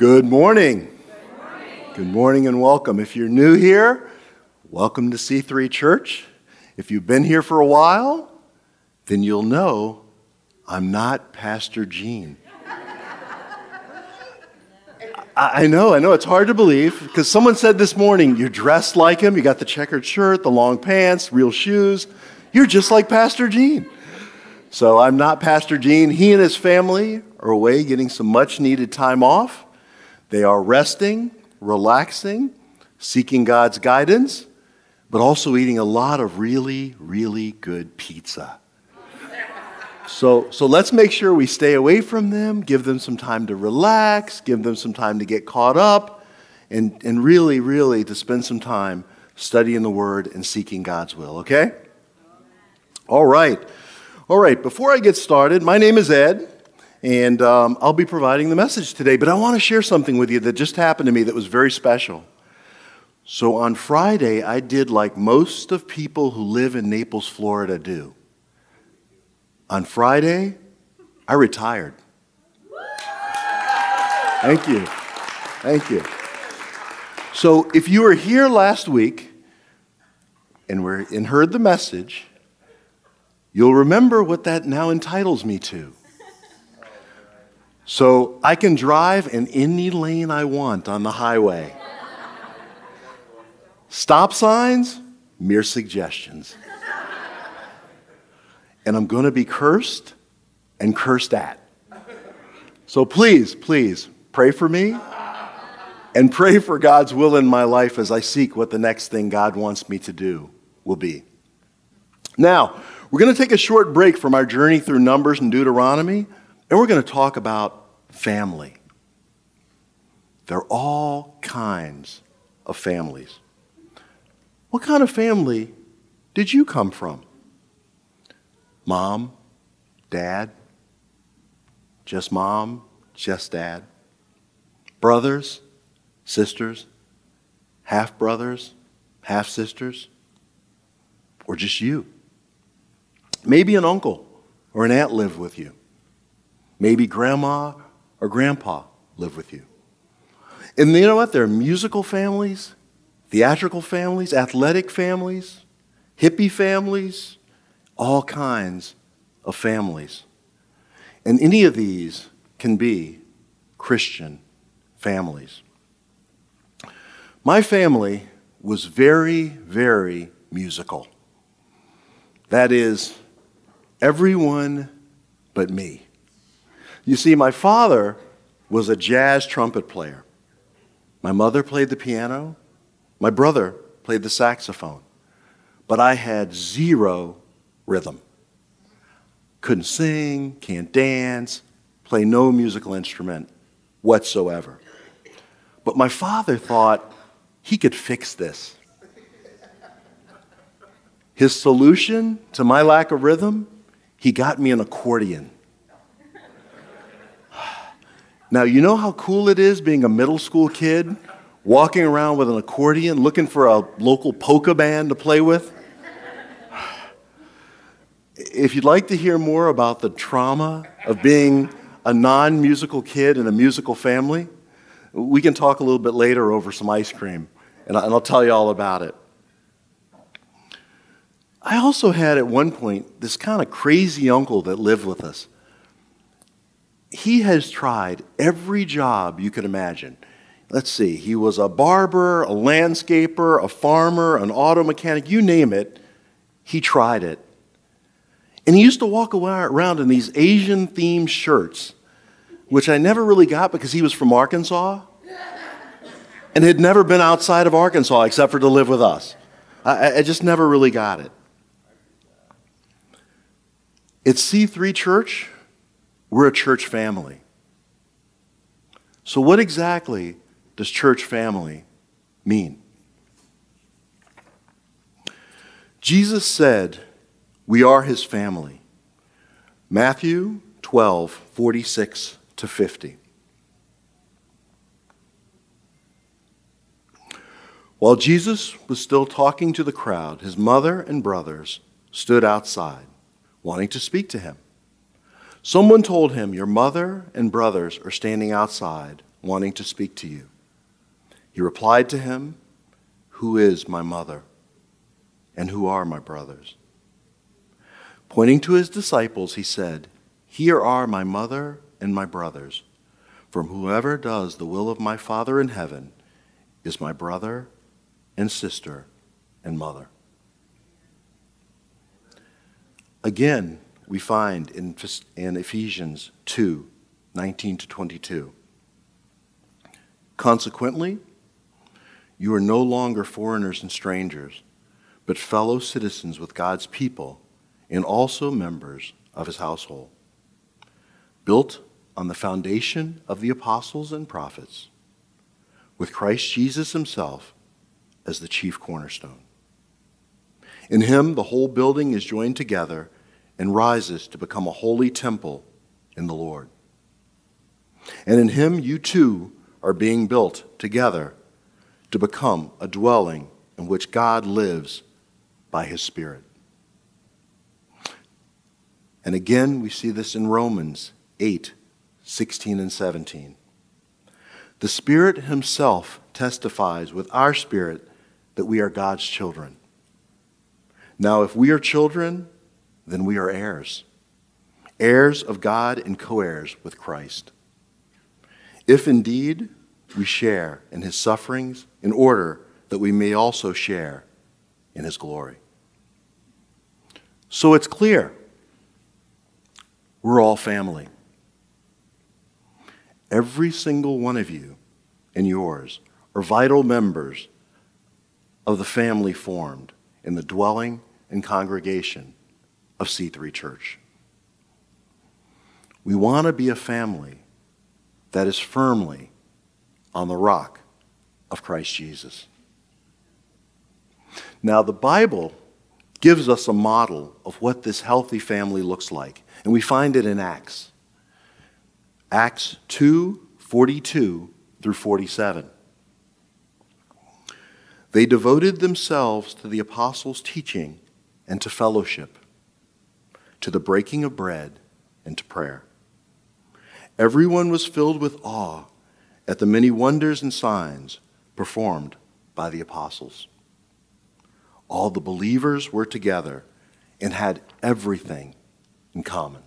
Good morning. Good morning and welcome. If you're new here, welcome to C3 Church. If you've been here for a while, then you'll know I'm not Pastor Gene. I I know, I know, it's hard to believe because someone said this morning, you're dressed like him, you got the checkered shirt, the long pants, real shoes. You're just like Pastor Gene. So I'm not Pastor Gene. He and his family are away getting some much needed time off. They are resting, relaxing, seeking God's guidance, but also eating a lot of really, really good pizza. So, so let's make sure we stay away from them, give them some time to relax, give them some time to get caught up, and, and really, really to spend some time studying the Word and seeking God's will, okay? All right. All right, before I get started, my name is Ed. And um, I'll be providing the message today, but I want to share something with you that just happened to me that was very special. So on Friday, I did like most of people who live in Naples, Florida do. On Friday, I retired. Thank you. Thank you. So if you were here last week and, were, and heard the message, you'll remember what that now entitles me to. So I can drive in any lane I want on the highway. Stop signs, mere suggestions. And I'm going to be cursed and cursed at. So please, please pray for me and pray for God's will in my life as I seek what the next thing God wants me to do will be. Now, we're going to take a short break from our journey through Numbers and Deuteronomy, and we're going to talk about family. There are all kinds of families. What kind of family did you come from? Mom, dad, just mom, just dad, brothers, sisters, half brothers, half sisters, or just you? Maybe an uncle or an aunt lived with you. Maybe grandma or grandpa live with you. And you know what? There are musical families, theatrical families, athletic families, hippie families, all kinds of families. And any of these can be Christian families. My family was very, very musical. That is, everyone but me. You see, my father was a jazz trumpet player. My mother played the piano. My brother played the saxophone. But I had zero rhythm. Couldn't sing, can't dance, play no musical instrument whatsoever. But my father thought he could fix this. His solution to my lack of rhythm, he got me an accordion. Now, you know how cool it is being a middle school kid walking around with an accordion looking for a local polka band to play with? If you'd like to hear more about the trauma of being a non musical kid in a musical family, we can talk a little bit later over some ice cream, and I'll tell you all about it. I also had at one point this kind of crazy uncle that lived with us he has tried every job you could imagine. Let's see, he was a barber, a landscaper, a farmer, an auto mechanic, you name it, he tried it. And he used to walk around in these Asian themed shirts, which I never really got because he was from Arkansas and had never been outside of Arkansas except for to live with us. I, I just never really got it. It's C3 Church we're a church family. So, what exactly does church family mean? Jesus said, We are his family. Matthew 12, 46 to 50. While Jesus was still talking to the crowd, his mother and brothers stood outside, wanting to speak to him. Someone told him, Your mother and brothers are standing outside, wanting to speak to you. He replied to him, Who is my mother? And who are my brothers? Pointing to his disciples, he said, Here are my mother and my brothers. From whoever does the will of my Father in heaven is my brother and sister and mother. Again, we find in, in Ephesians 2 19 to 22. Consequently, you are no longer foreigners and strangers, but fellow citizens with God's people and also members of his household, built on the foundation of the apostles and prophets, with Christ Jesus himself as the chief cornerstone. In him, the whole building is joined together and rises to become a holy temple in the Lord. And in him, you too are being built together to become a dwelling in which God lives by his Spirit. And again, we see this in Romans 8 16 and 17. The Spirit Himself testifies with our spirit that we are God's children. Now, if we are children, then we are heirs, heirs of God and co heirs with Christ. If indeed we share in his sufferings, in order that we may also share in his glory. So it's clear we're all family. Every single one of you and yours are vital members of the family formed in the dwelling and congregation of C3 Church. We want to be a family that is firmly on the rock of Christ Jesus. Now, the Bible gives us a model of what this healthy family looks like, and we find it in Acts. Acts 2 42 through 47. They devoted themselves to the apostles' teaching and to fellowship to the breaking of bread, and to prayer. Everyone was filled with awe at the many wonders and signs performed by the apostles. All the believers were together and had everything in common.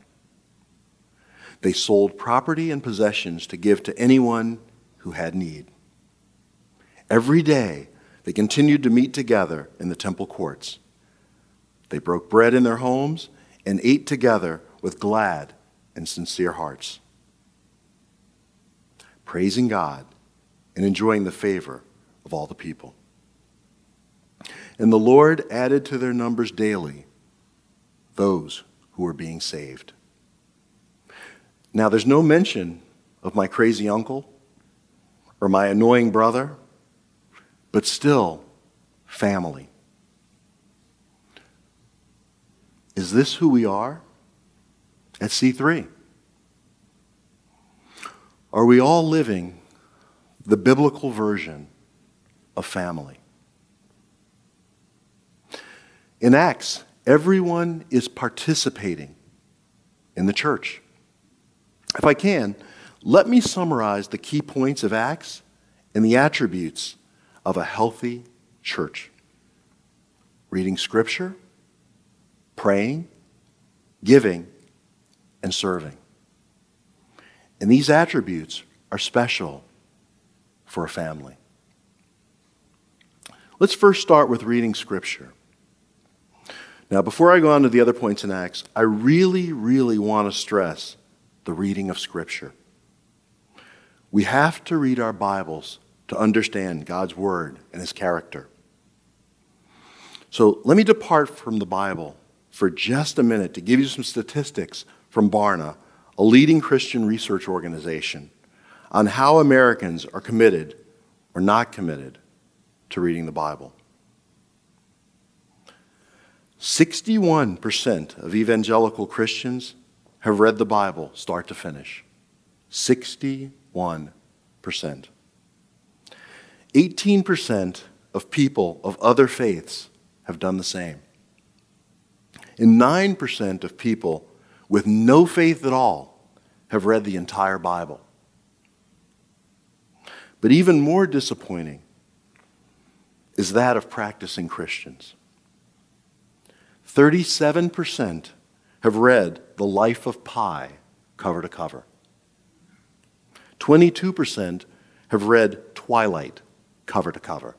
They sold property and possessions to give to anyone who had need. Every day, they continued to meet together in the temple courts. They broke bread in their homes and ate together with glad and sincere hearts, praising God and enjoying the favor of all the people. And the Lord added to their numbers daily those who were being saved. Now, there's no mention of my crazy uncle or my annoying brother, but still family. Is this who we are at C3? Are we all living the biblical version of family? In Acts, everyone is participating in the church. If I can, let me summarize the key points of Acts and the attributes of a healthy church reading Scripture praying, giving, and serving. And these attributes are special for a family. Let's first start with reading Scripture. Now, before I go on to the other points in Acts, I really, really want to stress the reading of Scripture. We have to read our Bibles to understand God's Word and His character. So let me depart from the Bible for just a minute to give you some statistics from Barna, a leading Christian research organization, on how Americans are committed or not committed to reading the Bible. 61% of evangelical Christians have read the Bible start to finish. 61%. 18% of people of other faiths have done the same. And 9% of people with no faith at all have read the entire Bible. But even more disappointing is that of practicing Christians. 37% have read The Life of Pi cover to cover. 22% have read Twilight cover to cover.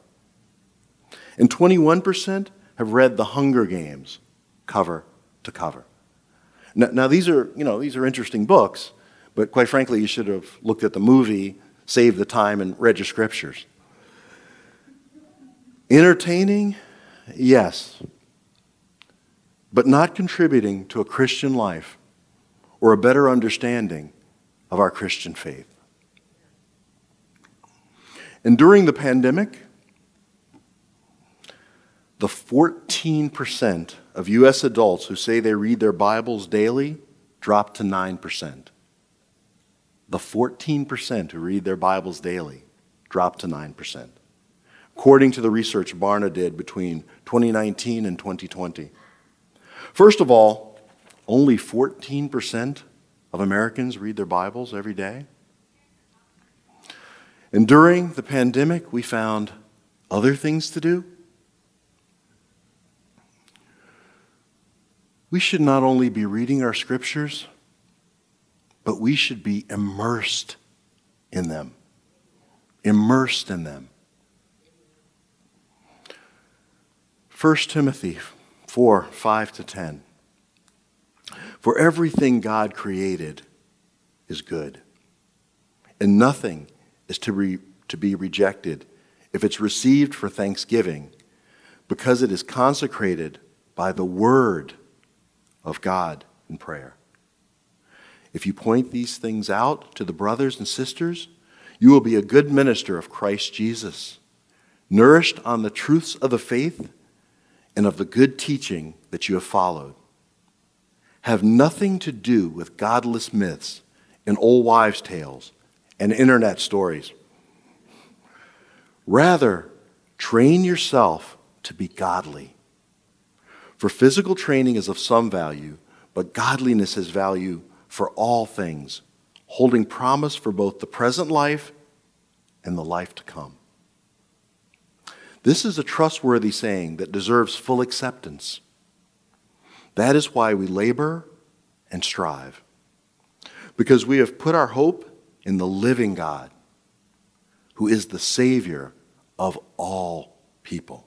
And 21% have read The Hunger Games cover to cover. Now, now, these are, you know, these are interesting books, but quite frankly, you should have looked at the movie, saved the time, and read your scriptures. Entertaining? Yes. But not contributing to a Christian life or a better understanding of our Christian faith. And during the pandemic, the 14% of U.S. adults who say they read their Bibles daily dropped to 9%. The 14% who read their Bibles daily dropped to 9%, according to the research Barna did between 2019 and 2020. First of all, only 14% of Americans read their Bibles every day. And during the pandemic, we found other things to do. We should not only be reading our scriptures, but we should be immersed in them. Immersed in them. 1 Timothy 4 5 to 10. For everything God created is good, and nothing is to, re, to be rejected if it's received for thanksgiving, because it is consecrated by the word of God in prayer. If you point these things out to the brothers and sisters, you will be a good minister of Christ Jesus, nourished on the truths of the faith and of the good teaching that you have followed. Have nothing to do with godless myths and old wives' tales and internet stories. Rather, train yourself to be godly. For physical training is of some value, but godliness has value for all things, holding promise for both the present life and the life to come. This is a trustworthy saying that deserves full acceptance. That is why we labor and strive, because we have put our hope in the living God, who is the Savior of all people,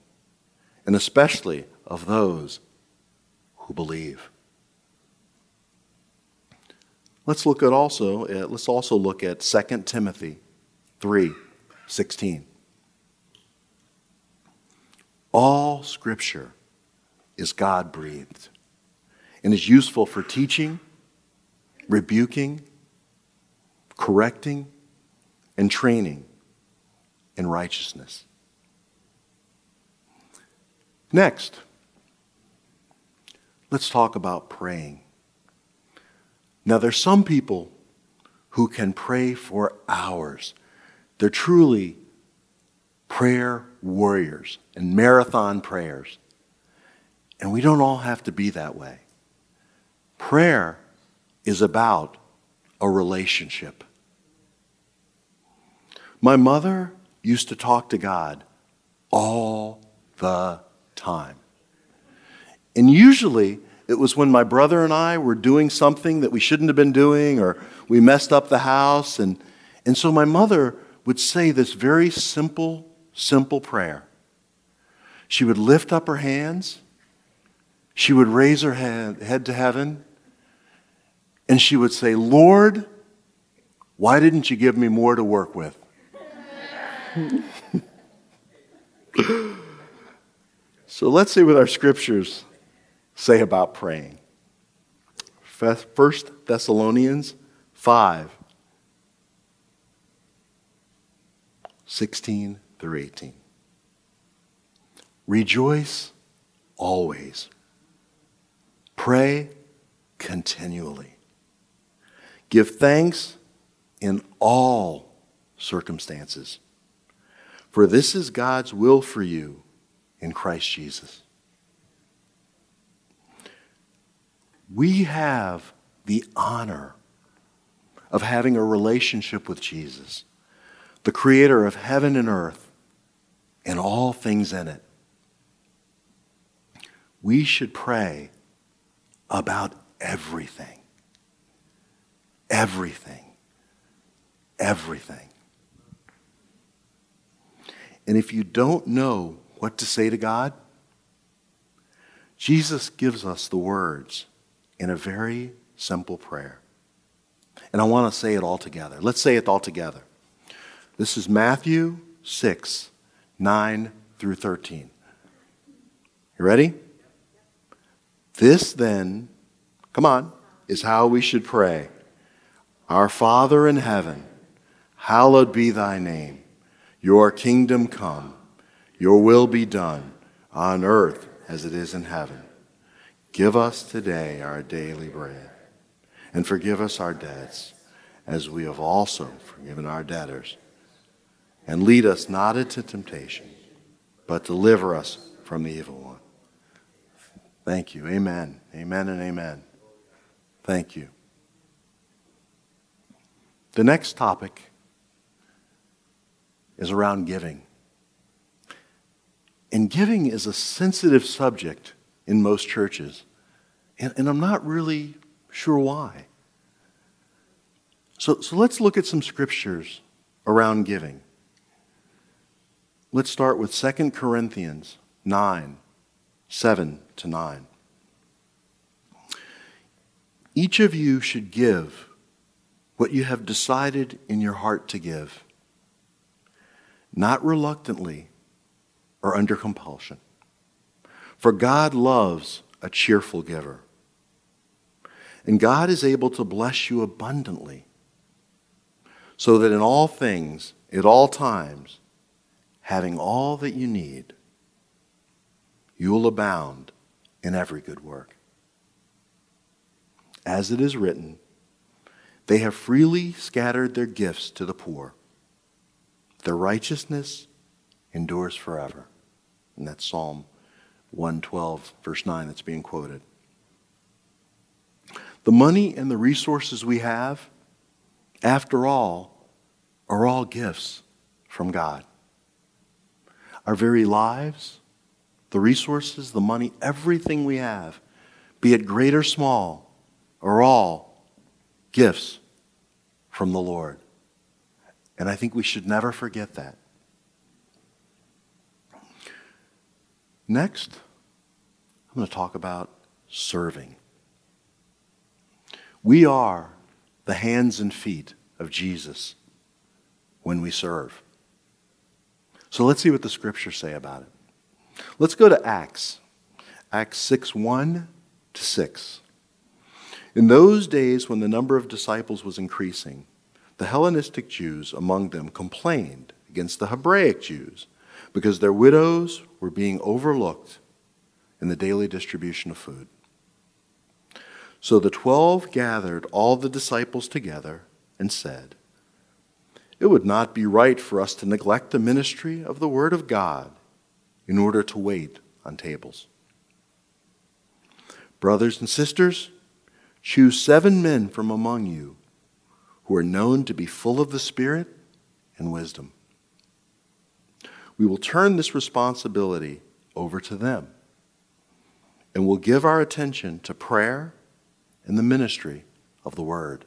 and especially of those who believe. Let's look at also uh, let's also look at 2 Timothy 3:16. All scripture is God breathed and is useful for teaching, rebuking, correcting, and training in righteousness. Next, let's talk about praying. Now, there's some people who can pray for hours. They're truly prayer warriors and marathon prayers. And we don't all have to be that way. Prayer is about a relationship. My mother used to talk to God all the time. And usually it was when my brother and I were doing something that we shouldn't have been doing or we messed up the house. And, and so my mother would say this very simple, simple prayer. She would lift up her hands, she would raise her head, head to heaven, and she would say, Lord, why didn't you give me more to work with? so let's see with our scriptures say about praying. First Thessalonians 5 16 through 18. Rejoice always. Pray continually. Give thanks in all circumstances, for this is God's will for you in Christ Jesus. We have the honor of having a relationship with Jesus the creator of heaven and earth and all things in it. We should pray about everything. Everything. Everything. And if you don't know what to say to God, Jesus gives us the words in a very simple prayer. And I want to say it all together. Let's say it all together. This is Matthew 6, 9 through 13. You ready? This then, come on, is how we should pray. Our Father in heaven, hallowed be thy name. Your kingdom come, your will be done on earth as it is in heaven. Give us today our daily bread, and forgive us our debts, as we have also forgiven our debtors. And lead us not into temptation, but deliver us from the evil one. Thank you. Amen. Amen and amen. Thank you. The next topic is around giving. And giving is a sensitive subject in most churches. And, and I'm not really sure why. So, so let's look at some scriptures around giving. Let's start with 2 Corinthians 9 7 to 9. Each of you should give what you have decided in your heart to give, not reluctantly or under compulsion. For God loves a cheerful giver. And God is able to bless you abundantly, so that in all things, at all times, having all that you need, you will abound in every good work. As it is written, they have freely scattered their gifts to the poor. Their righteousness endures forever. And that's Psalm 112, verse 9, that's being quoted. The money and the resources we have, after all, are all gifts from God. Our very lives, the resources, the money, everything we have, be it great or small, are all gifts from the Lord. And I think we should never forget that. Next, I'm going to talk about serving. We are the hands and feet of Jesus when we serve. So let's see what the scriptures say about it. Let's go to Acts. Acts 6 1 to 6. In those days, when the number of disciples was increasing, the Hellenistic Jews among them complained against the Hebraic Jews because their widows were being overlooked in the daily distribution of food. So the twelve gathered all the disciples together and said, It would not be right for us to neglect the ministry of the Word of God in order to wait on tables. Brothers and sisters, choose seven men from among you who are known to be full of the Spirit and wisdom. We will turn this responsibility over to them and we'll give our attention to prayer and the ministry of the Word.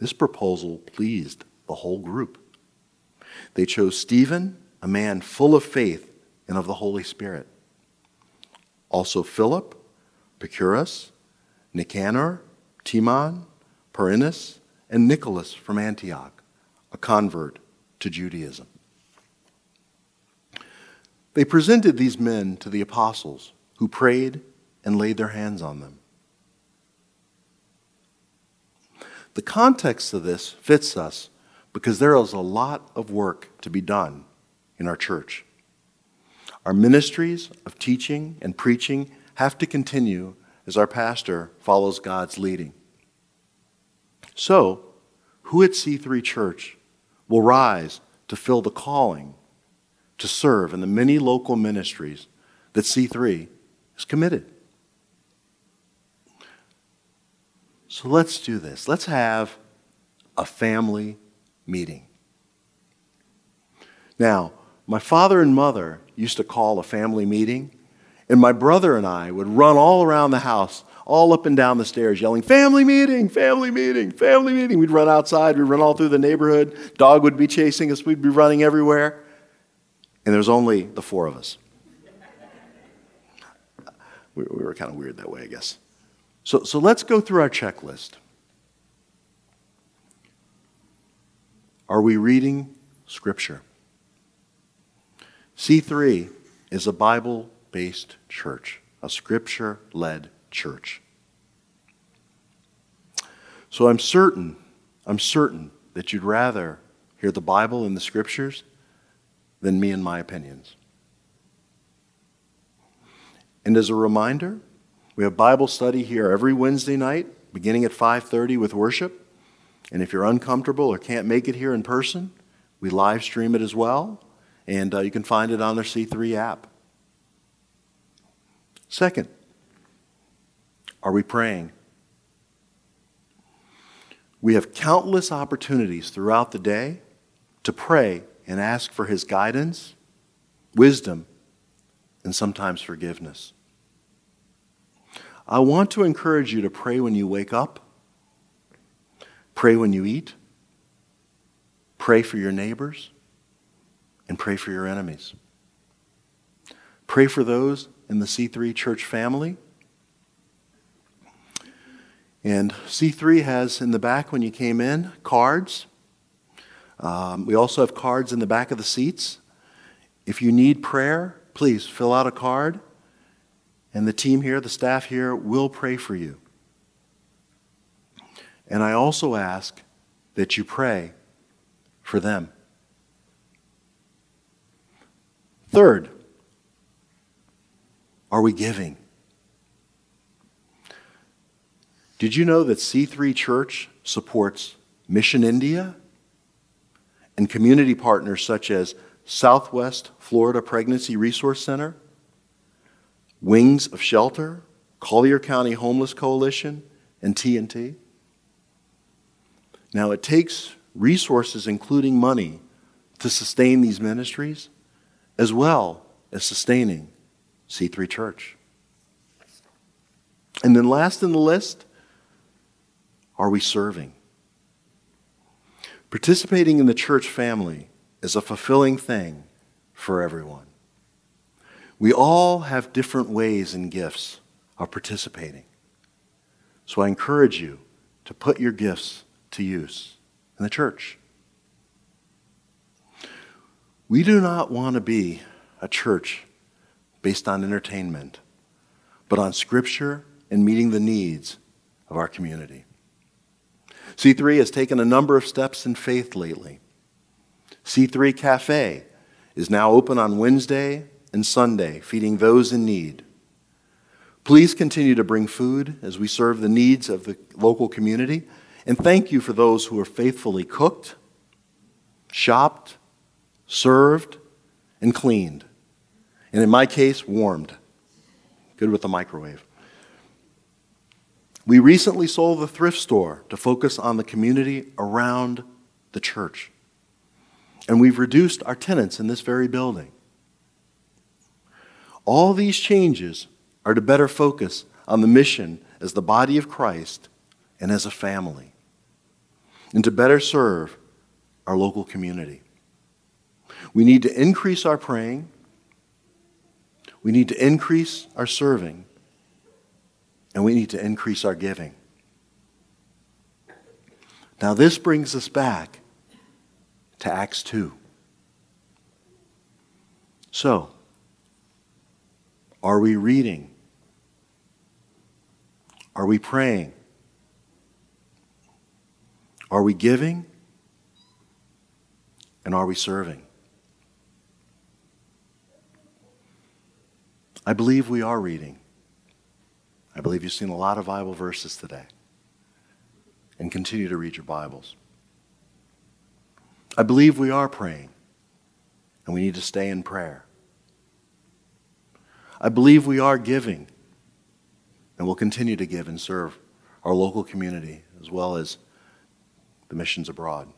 This proposal pleased the whole group. They chose Stephen, a man full of faith and of the Holy Spirit. Also Philip, Prochorus, Nicanor, Timon, Parmenas, and Nicholas from Antioch, a convert to Judaism. They presented these men to the apostles, who prayed and laid their hands on them. The context of this fits us because there is a lot of work to be done in our church. Our ministries of teaching and preaching have to continue as our pastor follows God's leading. So, who at C3 Church will rise to fill the calling to serve in the many local ministries that C3 is committed. So let's do this. Let's have a family meeting. Now, my father and mother used to call a family meeting, and my brother and I would run all around the house, all up and down the stairs, yelling, Family meeting, family meeting, family meeting. We'd run outside, we'd run all through the neighborhood. Dog would be chasing us, we'd be running everywhere. And there was only the four of us. we, we were kind of weird that way, I guess. So, so let's go through our checklist. Are we reading Scripture? C3 is a Bible based church, a Scripture led church. So I'm certain, I'm certain that you'd rather hear the Bible and the Scriptures than me and my opinions. And as a reminder, we have Bible study here every Wednesday night, beginning at 5:30 with worship. And if you're uncomfortable or can't make it here in person, we live stream it as well, and uh, you can find it on their C3 app. Second, are we praying? We have countless opportunities throughout the day to pray and ask for His guidance, wisdom, and sometimes forgiveness. I want to encourage you to pray when you wake up, pray when you eat, pray for your neighbors, and pray for your enemies. Pray for those in the C3 church family. And C3 has in the back, when you came in, cards. Um, we also have cards in the back of the seats. If you need prayer, please fill out a card, and the team here, the staff here, will pray for you. And I also ask that you pray for them. Third, are we giving? Did you know that C3 Church supports Mission India and community partners such as Southwest Florida Pregnancy Resource Center, Wings of Shelter, Collier County Homeless Coalition, and TNT? Now, it takes resources, including money, to sustain these ministries, as well as sustaining C3 Church. And then, last in the list, are we serving? Participating in the church family is a fulfilling thing for everyone. We all have different ways and gifts of participating. So I encourage you to put your gifts to use in the church. We do not want to be a church based on entertainment, but on Scripture and meeting the needs of our community. C3 has taken a number of steps in faith lately. C3 Cafe is now open on Wednesday and Sunday, feeding those in need. Please continue to bring food as we serve the needs of the local community. And thank you for those who are faithfully cooked, shopped, served, and cleaned and in my case, warmed. Good with the microwave. We recently sold the thrift store to focus on the community around the church. And we've reduced our tenants in this very building. All these changes are to better focus on the mission as the body of Christ and as a family, and to better serve our local community. We need to increase our praying we need to increase our serving, and we need to increase our giving. Now, this brings us back to Acts 2. So, are we reading? Are we praying? Are we giving? And are we serving? I believe we are reading. I believe you've seen a lot of Bible verses today. And continue to read your Bibles. I believe we are praying, and we need to stay in prayer. I believe we are giving, and will continue to give and serve our local community as well as the missions abroad.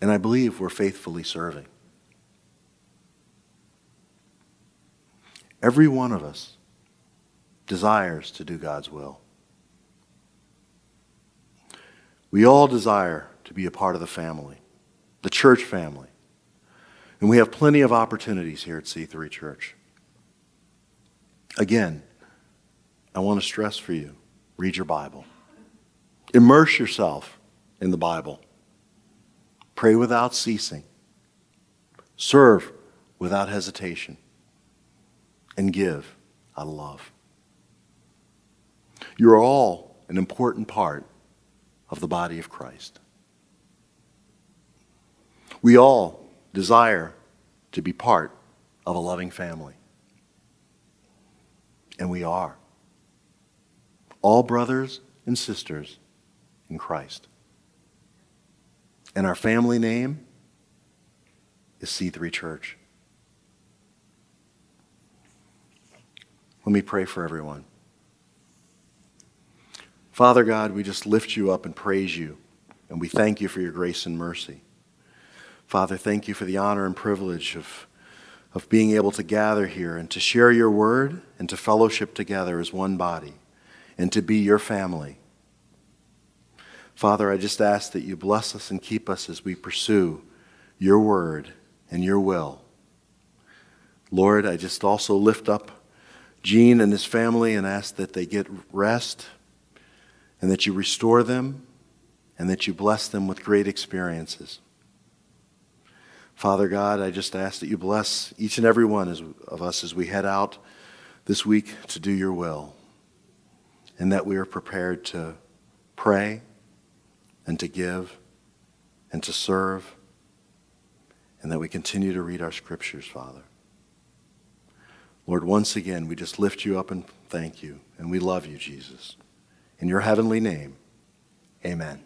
And I believe we're faithfully serving. Every one of us desires to do God's will. We all desire to be a part of the family, the church family. And we have plenty of opportunities here at C3 Church. Again, I want to stress for you read your Bible, immerse yourself in the Bible, pray without ceasing, serve without hesitation, and give out of love. You're all an important part of the body of Christ. We all desire to be part of a loving family. And we are. All brothers and sisters in Christ. And our family name is C3 Church. Let me pray for everyone. Father God, we just lift you up and praise you, and we thank you for your grace and mercy. Father, thank you for the honor and privilege of, of being able to gather here and to share your word and to fellowship together as one body and to be your family. Father, I just ask that you bless us and keep us as we pursue your word and your will. Lord, I just also lift up Gene and his family and ask that they get rest and that you restore them and that you bless them with great experiences. Father God, I just ask that you bless each and every one of us as we head out this week to do your will, and that we are prepared to pray and to give and to serve, and that we continue to read our scriptures, Father. Lord, once again, we just lift you up and thank you, and we love you, Jesus. In your heavenly name, amen.